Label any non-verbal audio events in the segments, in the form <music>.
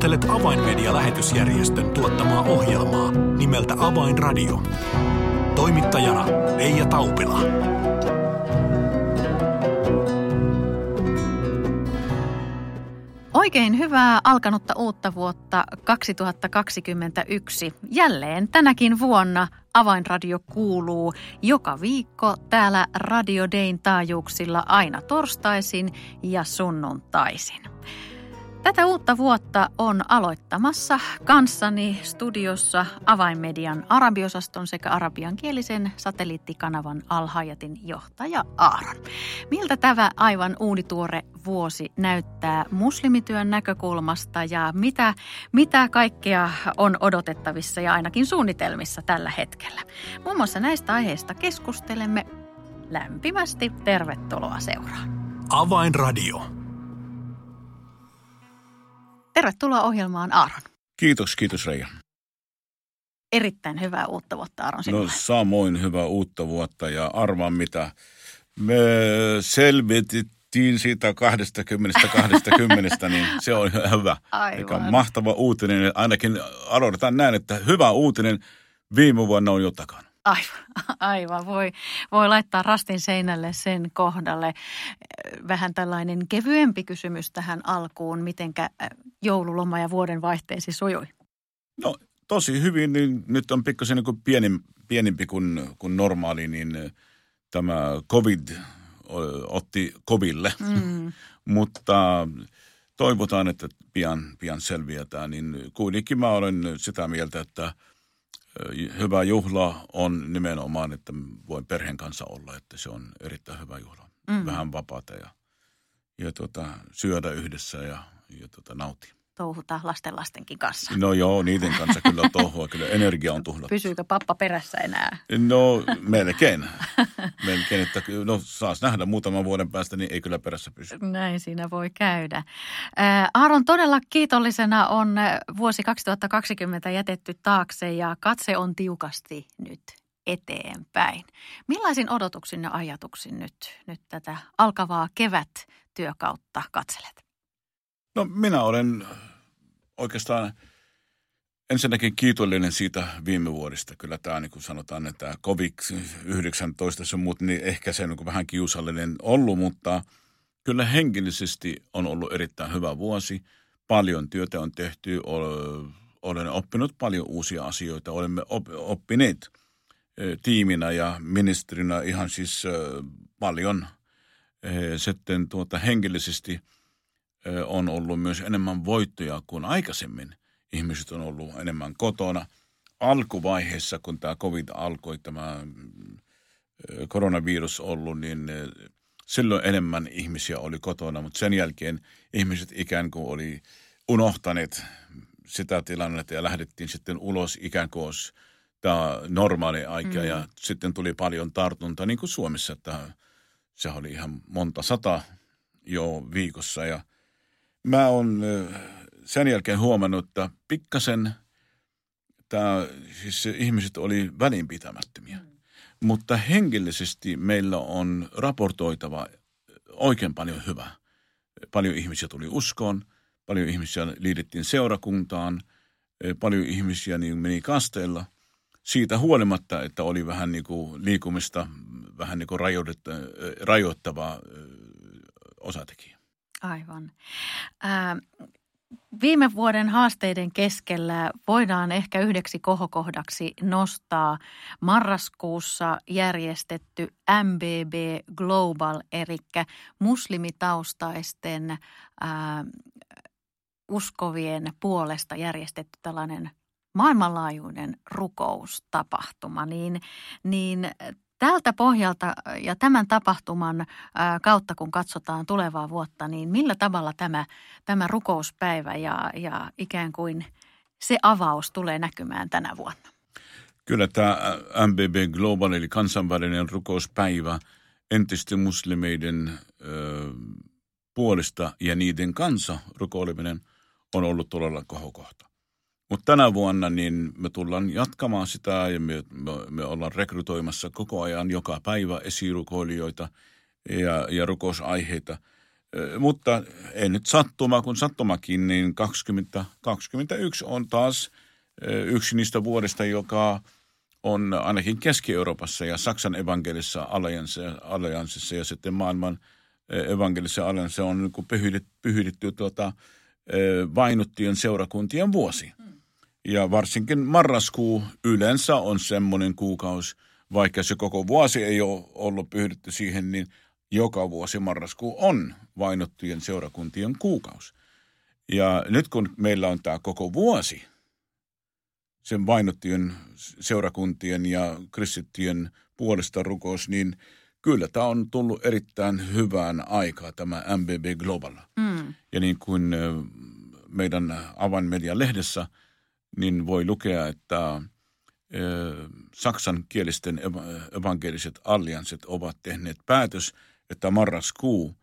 Kuuntelet Avainmedia-lähetysjärjestön tuottamaa ohjelmaa nimeltä Avainradio. Toimittajana Leija Taupila. Oikein hyvää alkanutta uutta vuotta 2021. Jälleen tänäkin vuonna Avainradio kuuluu joka viikko täällä Radio Dayn taajuuksilla aina torstaisin ja sunnuntaisin. Tätä uutta vuotta on aloittamassa kanssani studiossa Avainmedian arabiosaston sekä arabiankielisen satelliittikanavan Alhajatin johtaja Aaron. Miltä tämä aivan uunituore vuosi näyttää muslimityön näkökulmasta ja mitä, mitä kaikkea on odotettavissa ja ainakin suunnitelmissa tällä hetkellä? Muun muassa näistä aiheista keskustelemme lämpimästi. Tervetuloa seuraan. Avainradio. Tervetuloa ohjelmaan Aaron. Kiitos, kiitos Reija. Erittäin hyvää uutta vuotta Aaron sinulle. No samoin hyvää uutta vuotta ja arvaan mitä. Me selvitettiin siitä 20 20, <laughs> niin se on hyvä. Aivan. Eikä mahtava uutinen. Ainakin aloitetaan näin, että hyvä uutinen viime vuonna on jo takana. Aivan, aivan. Voi, voi laittaa rastin seinälle sen kohdalle. Vähän tällainen kevyempi kysymys tähän alkuun. Mitenkä joululoma ja vuoden vaihteesi sujui? No tosi hyvin, niin nyt on pikkasen niin kuin pienin, pienempi kuin, kuin normaali, niin tämä covid otti koville. Mm. <laughs> Mutta toivotaan, että pian, pian selviätään, niin kuitenkin mä olen sitä mieltä, että – hyvä juhla on nimenomaan, että voin perheen kanssa olla, että se on erittäin hyvä juhla. Mm. Vähän vapaata ja, ja tuota, syödä yhdessä ja, ja tuota, nauttia touhuta lasten lastenkin kanssa? No joo, niiden kanssa kyllä touhua. Kyllä energia on tuhlattu. Pysyykö pappa perässä enää? No melkein. melkein, että no saas nähdä muutaman vuoden päästä, niin ei kyllä perässä pysy. Näin siinä voi käydä. Aaron, todella kiitollisena on vuosi 2020 jätetty taakse ja katse on tiukasti nyt eteenpäin. Millaisin odotuksin ja ajatuksin nyt, nyt tätä alkavaa kevät-työkautta katselet? No minä olen oikeastaan ensinnäkin kiitollinen siitä viime vuodesta. Kyllä tämä, niin kuin sanotaan, että tämä COVID-19 se muut, niin ehkä se on niin vähän kiusallinen ollut, mutta kyllä henkilöisesti on ollut erittäin hyvä vuosi. Paljon työtä on tehty, olen oppinut paljon uusia asioita, olemme oppineet tiiminä ja ministerinä ihan siis paljon. Sitten tuota, henkilöisesti – on ollut myös enemmän voittoja kuin aikaisemmin. Ihmiset on ollut enemmän kotona. Alkuvaiheessa, kun tämä covid alkoi, tämä koronavirus ollut, niin silloin enemmän ihmisiä oli kotona, mutta sen jälkeen ihmiset ikään kuin oli unohtaneet sitä tilannetta ja lähdettiin sitten ulos ikään kuin olisi tämä normaali aika mm. ja sitten tuli paljon tartuntaa, niin kuin Suomessa, että se oli ihan monta sata jo viikossa ja mä oon sen jälkeen huomannut, että pikkasen tämä, siis ihmiset oli välinpitämättömiä. Mm. Mutta henkilöisesti meillä on raportoitava oikein paljon hyvää. Paljon ihmisiä tuli uskoon, paljon ihmisiä liitettiin seurakuntaan, paljon ihmisiä niin meni kasteella. Siitä huolimatta, että oli vähän niin kuin liikumista, vähän niin kuin rajoittava osatekijä. Aivan. Ää, viime vuoden haasteiden keskellä voidaan ehkä yhdeksi kohokohdaksi nostaa marraskuussa järjestetty MBB Global, eli muslimitaustaisten ää, uskovien puolesta järjestetty tällainen maailmanlaajuinen rukoustapahtuma, niin, niin Tältä pohjalta ja tämän tapahtuman kautta, kun katsotaan tulevaa vuotta, niin millä tavalla tämä, tämä rukouspäivä ja, ja ikään kuin se avaus tulee näkymään tänä vuonna? Kyllä tämä MBB Global eli kansainvälinen rukouspäivä entisten muslimeiden ö, puolesta ja niiden kanssa rukoileminen on ollut todella kohokohta. Mutta tänä vuonna niin me tullaan jatkamaan sitä ja me, me, me ollaan rekrytoimassa koko ajan joka päivä esirukoilijoita ja, ja rukousaiheita. mutta ei nyt sattuma kun sattumakin, niin 2021 on taas yksi niistä vuodesta, joka on ainakin Keski-Euroopassa ja Saksan evankelissa allianssissa ja sitten maailman evankelissa allianssissa on niin pyhidetty tuota, vainottujen seurakuntien vuosi. Ja varsinkin marraskuu yleensä on semmoinen kuukausi, vaikka se koko vuosi ei ole ollut pyhdytty siihen, niin joka vuosi marraskuu on vainottujen seurakuntien kuukausi. Ja nyt kun meillä on tämä koko vuosi, sen vainottujen seurakuntien ja kristittyjen puolesta rukous, niin kyllä tämä on tullut erittäin hyvään aikaa tämä MBB Global. Mm. Ja niin kuin meidän avainmedian lehdessä, niin voi lukea, että saksankielisten evankeliset allianssit ovat tehneet päätös, että marraskuu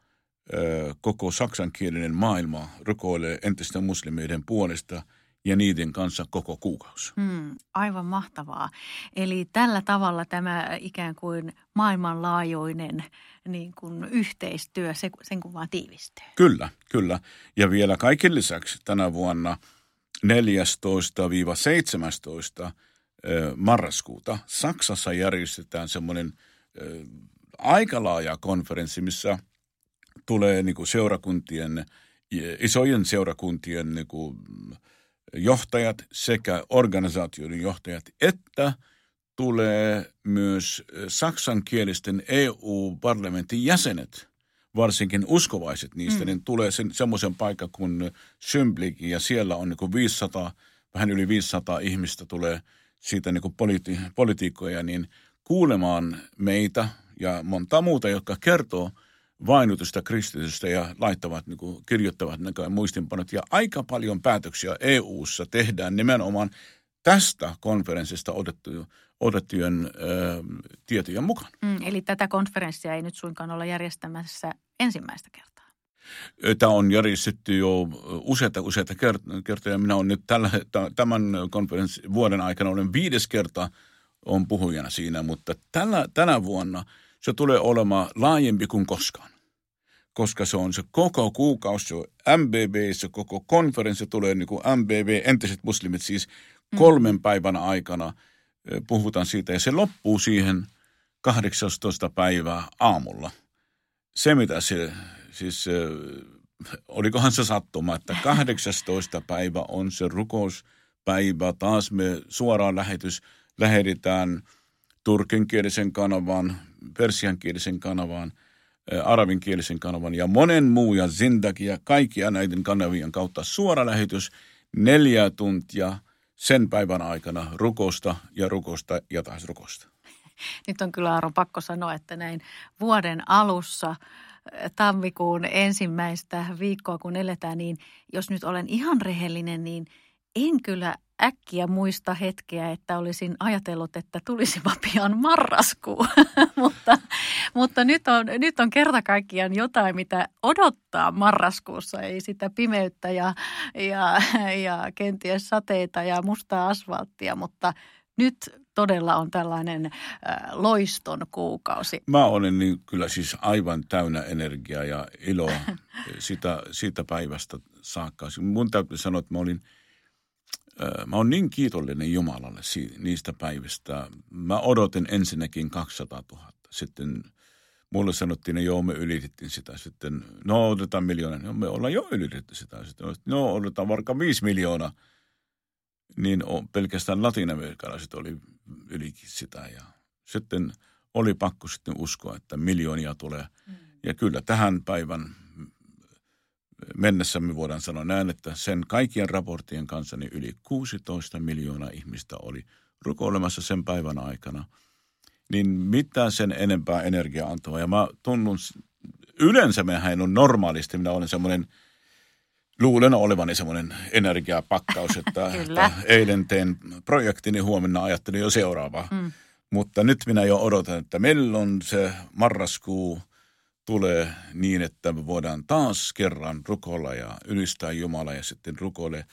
koko saksankielinen maailma rukoilee entisten muslimien puolesta ja niiden kanssa koko kuukausi. Hmm, aivan mahtavaa. Eli tällä tavalla tämä ikään kuin maailmanlaajuinen niin kuin yhteistyö, se, sen kun vaan tiivistyy. Kyllä, kyllä. Ja vielä kaiken lisäksi tänä vuonna 14-17 marraskuuta Saksassa järjestetään semmoinen aika laaja konferenssi, missä tulee niin kuin seurakuntien, isojen seurakuntien niin kuin johtajat sekä organisaatioiden johtajat, että tulee myös saksankielisten EU-parlamentin jäsenet, varsinkin uskovaiset niistä, mm. niin tulee sen, semmoisen paikan kuin Schönblick, ja siellä on niin kuin 500, vähän yli 500 ihmistä tulee siitä niin kuin politi- politiikkoja, niin kuulemaan meitä ja monta muuta, jotka kertoo vainutusta kristitystä ja laittavat, niin kuin, kirjoittavat näköjään muistinpanot. Ja aika paljon päätöksiä EU-ssa tehdään nimenomaan tästä konferenssista otettujen ö, tietojen mukaan. Mm, eli tätä konferenssia ei nyt suinkaan olla järjestämässä ensimmäistä kertaa. Tämä on järjestetty jo useita, useita kertoja. Minä olen nyt tällä, tämän konferenssin vuoden aikana olen viides kerta on puhujana siinä, mutta tällä, tänä vuonna se tulee olemaan laajempi kuin koskaan. Koska se on se koko kuukausi, se on MBB, se koko konferenssi tulee niin kuin MBB, entiset muslimit siis kolmen mm. päivän aikana puhutaan siitä ja se loppuu siihen 18. päivää aamulla. Se mitä se siis olikohan se sattuma, että 18. päivä on se rukouspäivä. Taas me suoraan lähetys lähetetään turkinkielisen kanavan, persiankielisen kanavan, arabinkielisen kanavan ja monen muu ja Zindak ja kaikkia näiden kanavien kautta suora lähetys neljä tuntia sen päivän aikana rukosta ja rukosta ja taas rukosta. Nyt on kyllä Aaro pakko sanoa, että näin vuoden alussa – tammikuun ensimmäistä viikkoa, kun eletään, niin jos nyt olen ihan rehellinen, niin en kyllä äkkiä muista hetkeä, että olisin ajatellut, että tulisi pian marraskuu. <laughs> mutta mutta nyt, on, nyt on kerta kaikkiaan jotain, mitä odottaa marraskuussa. Ei sitä pimeyttä ja, ja, ja kenties sateita ja mustaa asfalttia, mutta nyt todella on tällainen äh, loiston kuukausi. Mä olen niin kyllä siis aivan täynnä energiaa ja iloa <laughs> sitä, siitä päivästä saakka. Mun täytyy sanoa, että mä olin äh, Mä olen niin kiitollinen Jumalalle niistä päivistä. Mä odotin ensinnäkin 200 000. Sitten mulle sanottiin, että joo, me ylitettiin sitä. Sitten, no otetaan miljoona. No, me ollaan jo ylitetty sitä. Sitten, no otetaan vaikka 5 miljoonaa niin pelkästään latinamerikalaiset oli ylikin sitä ja sitten oli pakko sitten uskoa, että miljoonia tulee. Mm. Ja kyllä tähän päivän mennessä me voidaan sanoa näin, että sen kaikkien raporttien kanssa niin yli 16 miljoonaa ihmistä oli rukoilemassa sen päivän aikana. Niin mitä sen enempää energiaa antaa. Ja mä tunnun, yleensä mehän on normaalisti, minä olen semmoinen – luulen olevani semmoinen energiapakkaus, <laughs> että, että eilen teen projektini, huomenna ajattelin jo seuraavaa. Mm. Mutta nyt minä jo odotan, että milloin se marraskuu tulee niin, että me voidaan taas kerran rukoilla ja ylistää Jumala ja sitten rukoile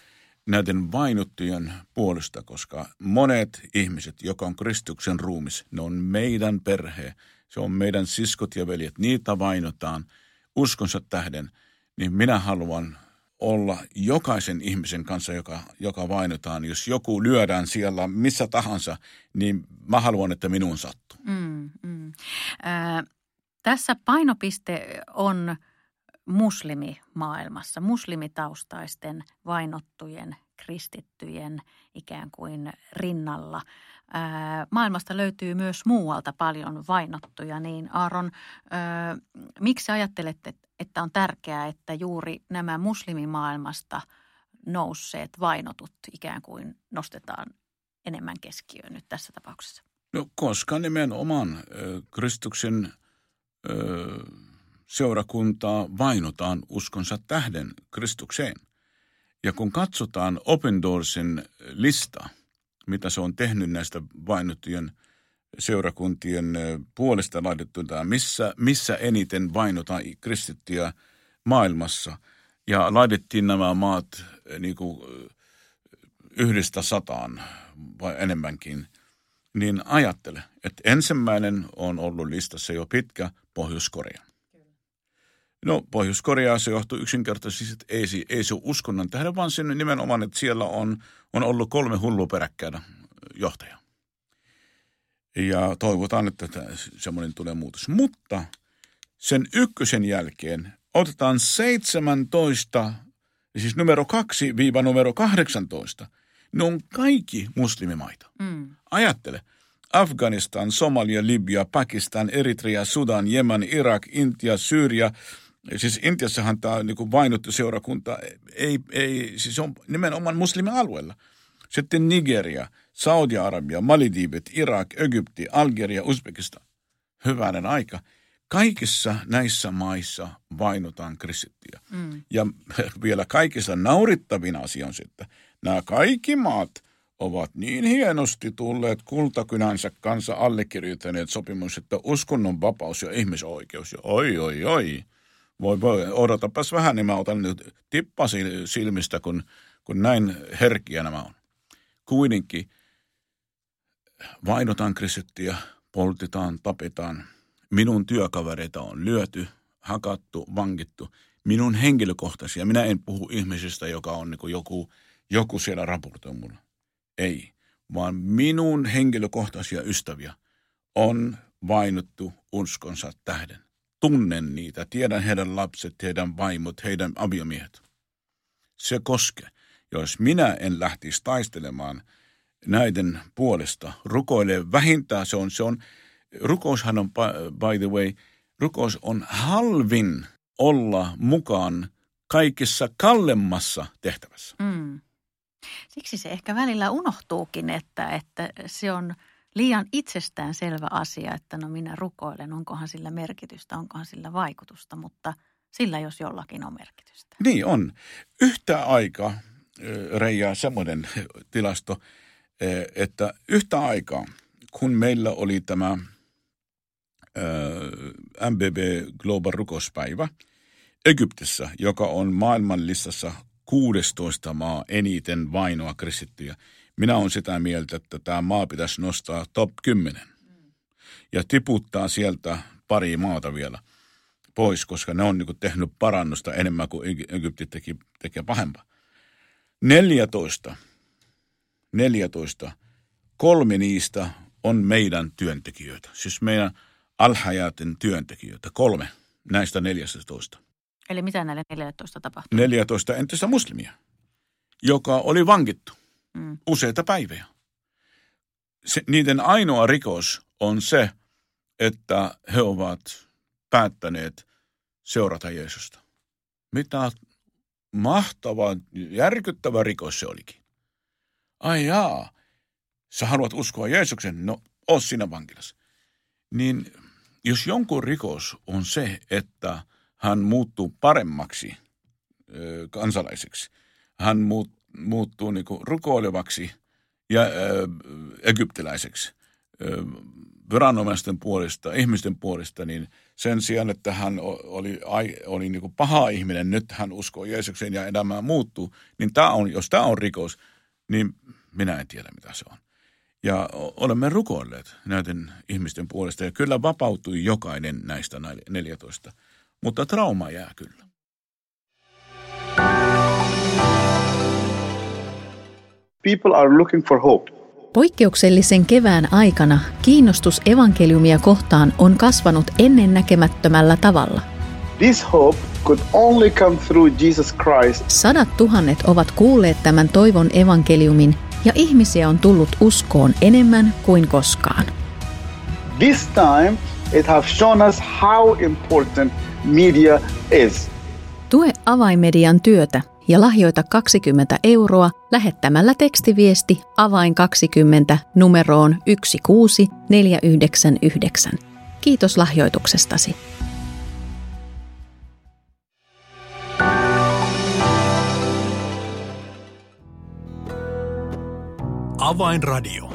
näiden vainuttujen puolesta, koska monet ihmiset, joka on Kristuksen ruumis, ne on meidän perhe, se on meidän siskot ja veljet, niitä vainotaan – uskonsa tähden, niin minä haluan olla jokaisen ihmisen kanssa, joka, joka vainotaan. Jos joku lyödään siellä missä tahansa, niin mä haluan, että minun sattuu. Mm, mm. Äh, tässä painopiste on muslimimaailmassa, muslimitaustaisten vainottujen kristittyjen ikään kuin rinnalla. Maailmasta löytyy myös muualta paljon vainottuja, niin Aaron, miksi ajattelette, on tärkeää, että juuri nämä muslimimaailmasta nousseet vainotut ikään kuin nostetaan enemmän keskiöön nyt tässä tapauksessa? No koska nimenomaan Kristuksen seurakuntaa vainotaan uskonsa tähden Kristukseen. Ja kun katsotaan Open Doorsin lista, mitä se on tehnyt näistä vainottujen seurakuntien puolesta laitettuja, missä, missä eniten vainotaan kristittyjä maailmassa. Ja laitettiin nämä maat niin kuin yhdestä sataan vai enemmänkin. Niin ajattele, että ensimmäinen on ollut listassa jo pitkä Pohjois-Korea. No Pohjois-Korea se johtuu yksinkertaisesti, että ei, ei se ole uskonnon tähden, vaan sen nimenomaan, että siellä on, on ollut kolme hullua peräkkäin johtajaa. Ja toivotaan, että semmoinen tulee muutos. Mutta sen ykkösen jälkeen otetaan 17, siis numero 2 viiva numero 18. Ne on kaikki muslimimaita. Mm. Ajattele. Afganistan, Somalia, Libya, Pakistan, Eritrea, Sudan, Jemen, Irak, Intia, Syyria – Siis Intiassahan tämä niin kuin vainottu seurakunta ei, ei, siis on nimenomaan muslimialueella. Sitten Nigeria, Saudi-Arabia, Maldivet, Irak, Egypti, Algeria, Uzbekistan. Hyvänen aika. Kaikissa näissä maissa vainotaan kristittyjä. Mm. Ja <laughs> vielä kaikissa naurittavin asia on se, että nämä kaikki maat ovat niin hienosti tulleet kultakynänsä kanssa allekirjoittaneet sopimus, että uskonnon vapaus ja ihmisoikeus. Ja oi, oi, oi voi, voi, odotapas vähän, niin mä otan nyt tippa silmistä, kun, kun näin herkkiä nämä on. Kuitenkin vainotaan kristittiä, poltitaan, tapetaan. Minun työkavereita on lyöty, hakattu, vankittu. Minun henkilökohtaisia, minä en puhu ihmisistä, joka on niin joku, joku siellä raportoi mulle. Ei, vaan minun henkilökohtaisia ystäviä on vainottu uskonsa tähden tunnen niitä, tiedän heidän lapset, heidän vaimot, heidän aviomiehet. Se koskee. Jos minä en lähtisi taistelemaan näiden puolesta, rukoilee vähintään se on, se on, rukoushan on, by the way, rukous on halvin olla mukaan kaikissa kallemmassa tehtävässä. Mm. Siksi se ehkä välillä unohtuukin, että, että se on – liian itsestään selvä asia, että no minä rukoilen, onkohan sillä merkitystä, onkohan sillä vaikutusta, mutta sillä jos jollakin on merkitystä. Niin on. Yhtä aika, Reija, semmoinen tilasto, että yhtä aikaa, kun meillä oli tämä MBB Global rukouspäivä Egyptissä, joka on maailmanlistassa 16 maa eniten vainoa kristittyjä – minä olen sitä mieltä, että tämä maa pitäisi nostaa top 10 ja tiputtaa sieltä pari maata vielä pois, koska ne on niin tehnyt parannusta enemmän kuin Egypti teki, tekee pahempaa. 14, 14, kolme niistä on meidän työntekijöitä, siis meidän alhajaten työntekijöitä, kolme näistä 14. Eli mitä näille 14 tapahtui? 14 entistä muslimia, joka oli vankittu mm. useita päiviä. Se, niiden ainoa rikos on se, että he ovat päättäneet seurata Jeesusta. Mitä mahtava, järkyttävä rikos se olikin. Ai jaa, sä haluat uskoa Jeesuksen, no oo sinä vankilassa. Niin jos jonkun rikos on se, että hän muuttuu paremmaksi ö, kansalaiseksi, hän muut, muuttuu niin kuin rukoilevaksi ja äh, egyptiläiseksi äh, viranomaisten puolesta, ihmisten puolesta, niin sen sijaan, että hän oli, oli niin paha ihminen, nyt hän uskoo Jeesukseen ja elämää muuttuu, niin tämä on, jos tämä on rikos, niin minä en tiedä, mitä se on. Ja olemme rukoilleet näiden ihmisten puolesta ja kyllä vapautui jokainen näistä 14. mutta trauma jää kyllä. People are looking for hope. Poikkeuksellisen kevään aikana kiinnostus evankeliumia kohtaan on kasvanut ennennäkemättömällä tavalla. This hope could only come through Jesus Christ. Sadat tuhannet ovat kuulleet tämän toivon evankeliumin ja ihmisiä on tullut uskoon enemmän kuin koskaan. This time it has shown us how important media is. Tue avaimedian työtä ja lahjoita 20 euroa lähettämällä tekstiviesti avain 20 numeroon 16499. Kiitos lahjoituksestasi. Avainradio.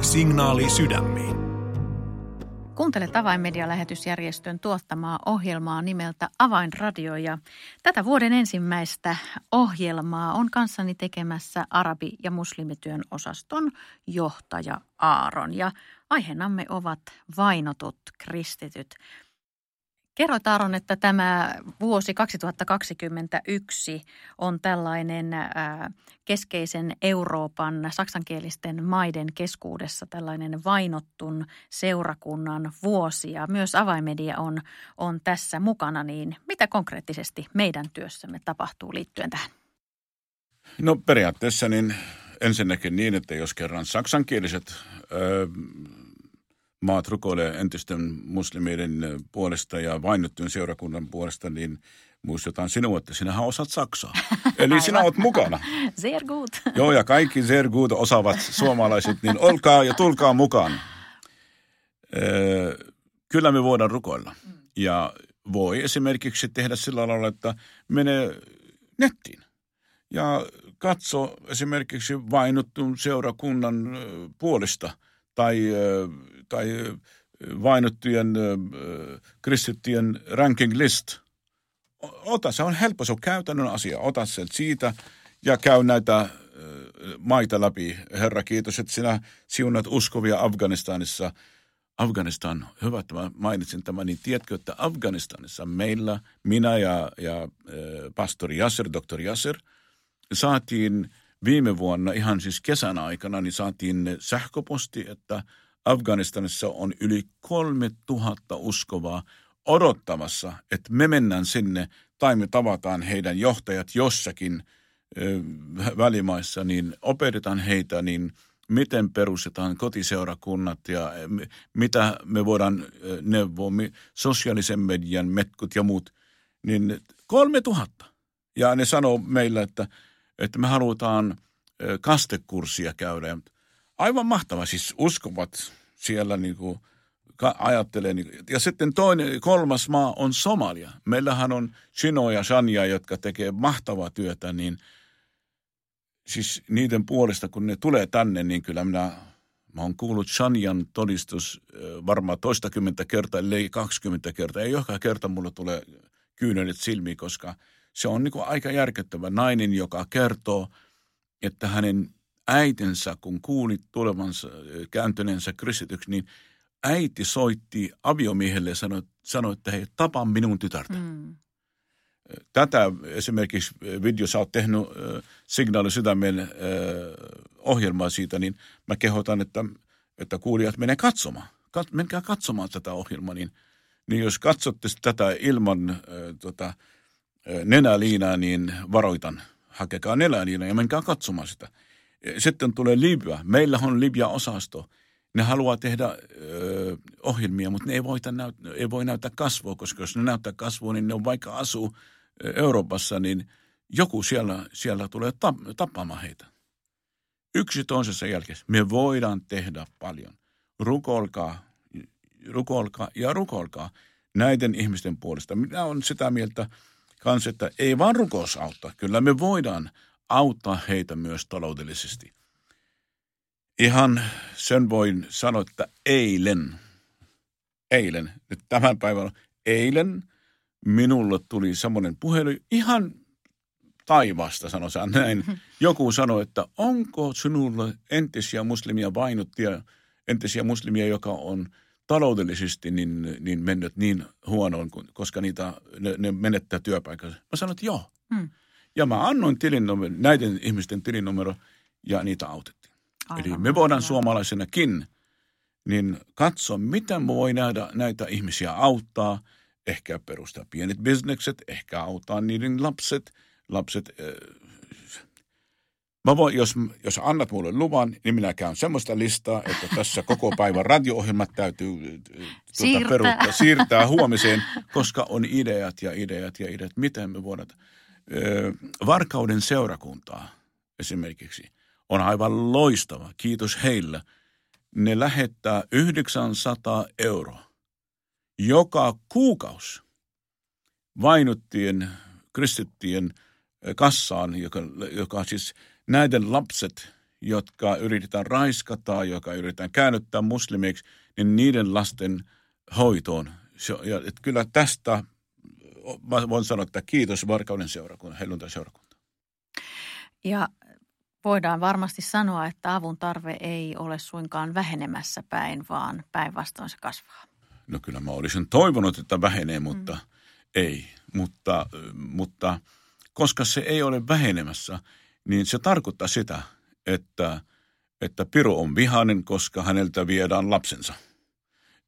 Signaali sydämiin. Kuuntelet Avainmedia-lähetysjärjestön tuottamaa ohjelmaa nimeltä Avainradio ja tätä vuoden ensimmäistä ohjelmaa on kanssani tekemässä arabi- ja muslimityön osaston johtaja Aaron ja aiheenamme ovat vainotut kristityt. Kerroit Aaron, että tämä vuosi 2021 on tällainen keskeisen Euroopan saksankielisten maiden keskuudessa tällainen vainottun seurakunnan vuosi ja myös avaimedia on, on tässä mukana. Niin mitä konkreettisesti meidän työssämme tapahtuu liittyen tähän? No periaatteessa niin ensinnäkin niin, että jos kerran saksankieliset maat rukoilee entisten muslimeiden puolesta ja vainottujen seurakunnan puolesta, niin muistutan sinua, että sinähän osaat Saksaa. <laughs> Eli sinä olet mukana. <laughs> Sehr gut. <laughs> Joo, ja kaikki sehr gut osaavat suomalaiset, niin olkaa ja tulkaa mukaan. Kyllä me voidaan rukoilla. Ja voi esimerkiksi tehdä sillä lailla, että menee nettiin ja katso esimerkiksi vainottun seurakunnan puolesta tai tai vainottujen kristittyjen ranking list. Ota, se on helppo, se on käytännön asia. Ota sen siitä ja käy näitä maita läpi. Herra, kiitos, että sinä siunat uskovia Afganistanissa. Afganistan, hyvä, että mä mainitsin tämän, niin tiedätkö, että Afganistanissa meillä, minä ja, ja pastori Yasser, doktor Yasser, saatiin viime vuonna, ihan siis kesän aikana, niin saatiin sähköposti, että – Afganistanissa on yli kolme tuhatta uskovaa odottamassa, että me mennään sinne tai me tavataan heidän johtajat jossakin ö, välimaissa, niin opetetaan heitä, niin miten perustetaan kotiseurakunnat ja mitä me voidaan neuvoa, sosiaalisen median metkut ja muut, niin kolme tuhatta. Ja ne sanoo meillä, että, että me halutaan kastekurssia käydä aivan mahtava, siis uskovat siellä niin kuin ajattelee. Niin, ja sitten toinen, kolmas maa on Somalia. Meillähän on Shino ja Shania, jotka tekee mahtavaa työtä, niin siis niiden puolesta, kun ne tulee tänne, niin kyllä minä, mä oon kuullut Shanian todistus varmaan toistakymmentä kertaa, ellei 20 kertaa. Ei joka kerta mulle tulee kyynelet silmiin, koska se on niin aika järkyttävä nainen, joka kertoo, että hänen äitinsä, kun kuuli tulevansa, kääntyneensä kristityksi, niin äiti soitti aviomiehelle ja sanoi, sanoi että hei, tapa minun tytärtä. Mm. Tätä esimerkiksi video, sä oot tehnyt äh, signaali sydämen äh, ohjelmaa siitä, niin mä kehotan, että, että kuulijat menee katsomaan. Kat, menkää katsomaan tätä ohjelmaa, niin, niin jos katsotte tätä ilman äh, tota, äh, nenäliinaa, niin varoitan. Hakekaa nenäliinaa ja menkää katsomaan sitä. Sitten tulee Libya. Meillä on Libya-osasto. Ne haluaa tehdä ö, ohjelmia, mutta ne ei, voita näyt, ei voi näyttää kasvua, koska jos ne näyttää kasvua, niin ne on vaikka asuu Euroopassa, niin joku siellä, siellä tulee tap, tappamaan heitä. Yksi toisessa jälkeen. Me voidaan tehdä paljon. Rukolkaa, rukolkaa ja rukolkaa näiden ihmisten puolesta. Minä olen sitä mieltä kanssa, että ei vaan rukous auttaa. Kyllä me voidaan auttaa heitä myös taloudellisesti. Ihan sen voin sanoa, että eilen, eilen, nyt tämän päivän, eilen minulle tuli semmoinen puhelu ihan taivaasta, sanotaan näin. Joku sanoi, että onko sinulla entisiä muslimia vainuttia, entisiä muslimia, joka on taloudellisesti niin, niin mennyt niin huonoon, koska niitä, ne, ne menettää työpaikkansa. Mä sanoin, että joo. Hmm. Ja mä annoin tilinumero, näiden ihmisten tilinumero ja niitä autettiin. Aivan Eli me voidaan suomalaisenakin niin katso, miten me voi näitä, näitä ihmisiä auttaa. Ehkä perustaa pienet bisnekset, ehkä auttaa niiden lapset. Lapset, äh, Mä voin, jos, jos annat mulle luvan, niin minä käyn semmoista listaa, että tässä <laughs> koko päivän radio-ohjelmat täytyy tuota, peruuttaa, siirtää huomiseen, koska on ideat ja ideat ja ideat, miten me voidaan. Varkauden seurakuntaa esimerkiksi on aivan loistava, kiitos heille. Ne lähettää 900 euroa joka kuukausi vainuttien kristittyjen kassaan, joka, joka siis – näiden lapset, jotka yritetään raiskata, joka yritetään käännyttää muslimiksi, niin niiden lasten hoitoon. Ja, et kyllä tästä mä voin sanoa, että kiitos Varkauden seurakunta, helluntai-seurakunta. Ja voidaan varmasti sanoa, että avun tarve ei ole suinkaan vähenemässä päin, vaan päinvastoin se kasvaa. No kyllä mä olisin toivonut, että vähenee, mutta mm. ei. Mutta, mutta koska se ei ole vähenemässä – niin se tarkoittaa sitä, että, että Piru on vihainen, koska häneltä viedään lapsensa.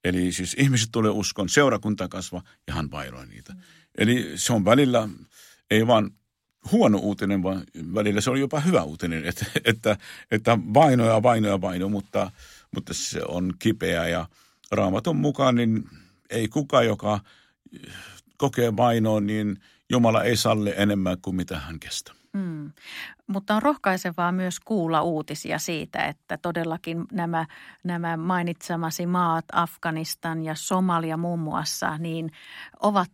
Eli siis ihmiset tulee uskon, seurakunta kasva ja hän vainoaa niitä. Mm. Eli se on välillä, ei vaan huono uutinen, vaan välillä se on jopa hyvä uutinen, <laughs> että, että, että vainoja, vainoja, vaino, mutta, mutta se on kipeä ja raamatun mukaan niin ei kukaan, joka kokee vainoa, niin Jumala ei salli enemmän kuin mitä hän kestää. Mm. Mutta on rohkaisevaa myös kuulla uutisia siitä, että todellakin nämä, nämä mainitsemasi maat, Afganistan ja Somalia muun muassa, niin ovat,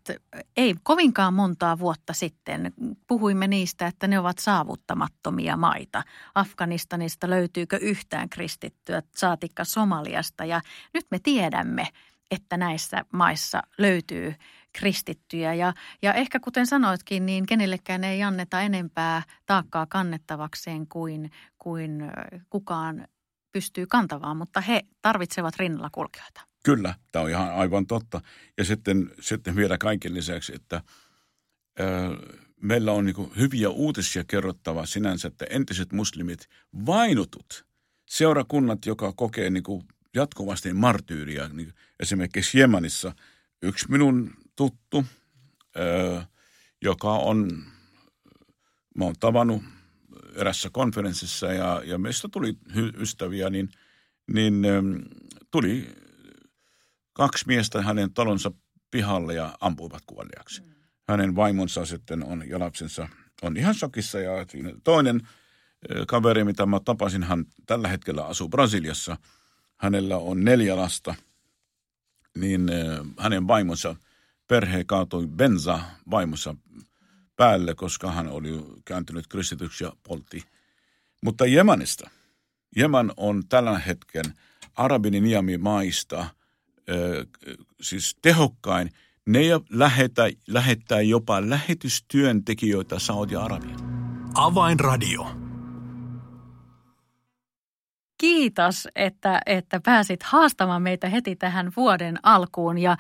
ei kovinkaan montaa vuotta sitten, puhuimme niistä, että ne ovat saavuttamattomia maita. Afganistanista löytyykö yhtään kristittyä, saatikka Somaliasta ja nyt me tiedämme, että näissä maissa löytyy kristittyjä. Ja, ja ehkä kuten sanoitkin, niin kenellekään ei anneta enempää taakkaa kannettavakseen kuin, kuin kukaan pystyy kantavaan, mutta he tarvitsevat rinnalla kulkijoita. Kyllä, tämä on ihan aivan totta. Ja sitten, sitten vielä kaiken lisäksi, että ö, meillä on niin hyviä uutisia kerrottava sinänsä, että entiset muslimit vainutut seurakunnat, joka kokee niin jatkuvasti martyyriä, niin esimerkiksi Jemenissa yksi minun tuttu, joka on, mä oon tavannut erässä konferenssissa ja, ja meistä tuli hy- ystäviä, niin, niin tuli kaksi miestä hänen talonsa pihalle ja ampuivat kuoliaksi. Mm. Hänen vaimonsa sitten on ja lapsensa on ihan shokissa ja toinen kaveri, mitä mä tapasin, hän tällä hetkellä asuu Brasiliassa. Hänellä on neljä lasta, niin hänen vaimonsa – perhe kaatui bensa vaimossa päälle, koska hän oli kääntynyt kristityksi ja poltti. Mutta Jemenistä. Jemen on tällä hetken Arabin Niami maista siis tehokkain. Ne lähetä, lähettää jopa lähetystyöntekijöitä Saudi-Arabiaan. Avainradio. Kiitos, että, että pääsit haastamaan meitä heti tähän vuoden alkuun ja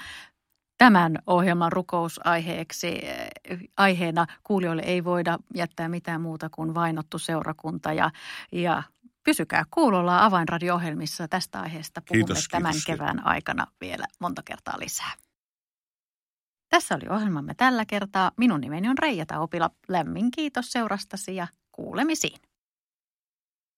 tämän ohjelman rukousaiheeksi eh, aiheena kuulijoille ei voida jättää mitään muuta kuin vainottu seurakunta ja, ja pysykää kuulolla avainradio-ohjelmissa tästä aiheesta. Puhumme kiitos, tämän kiitos. kevään aikana vielä monta kertaa lisää. Tässä oli ohjelmamme tällä kertaa. Minun nimeni on Reija Taupila. Lämmin kiitos seurastasi ja kuulemisiin.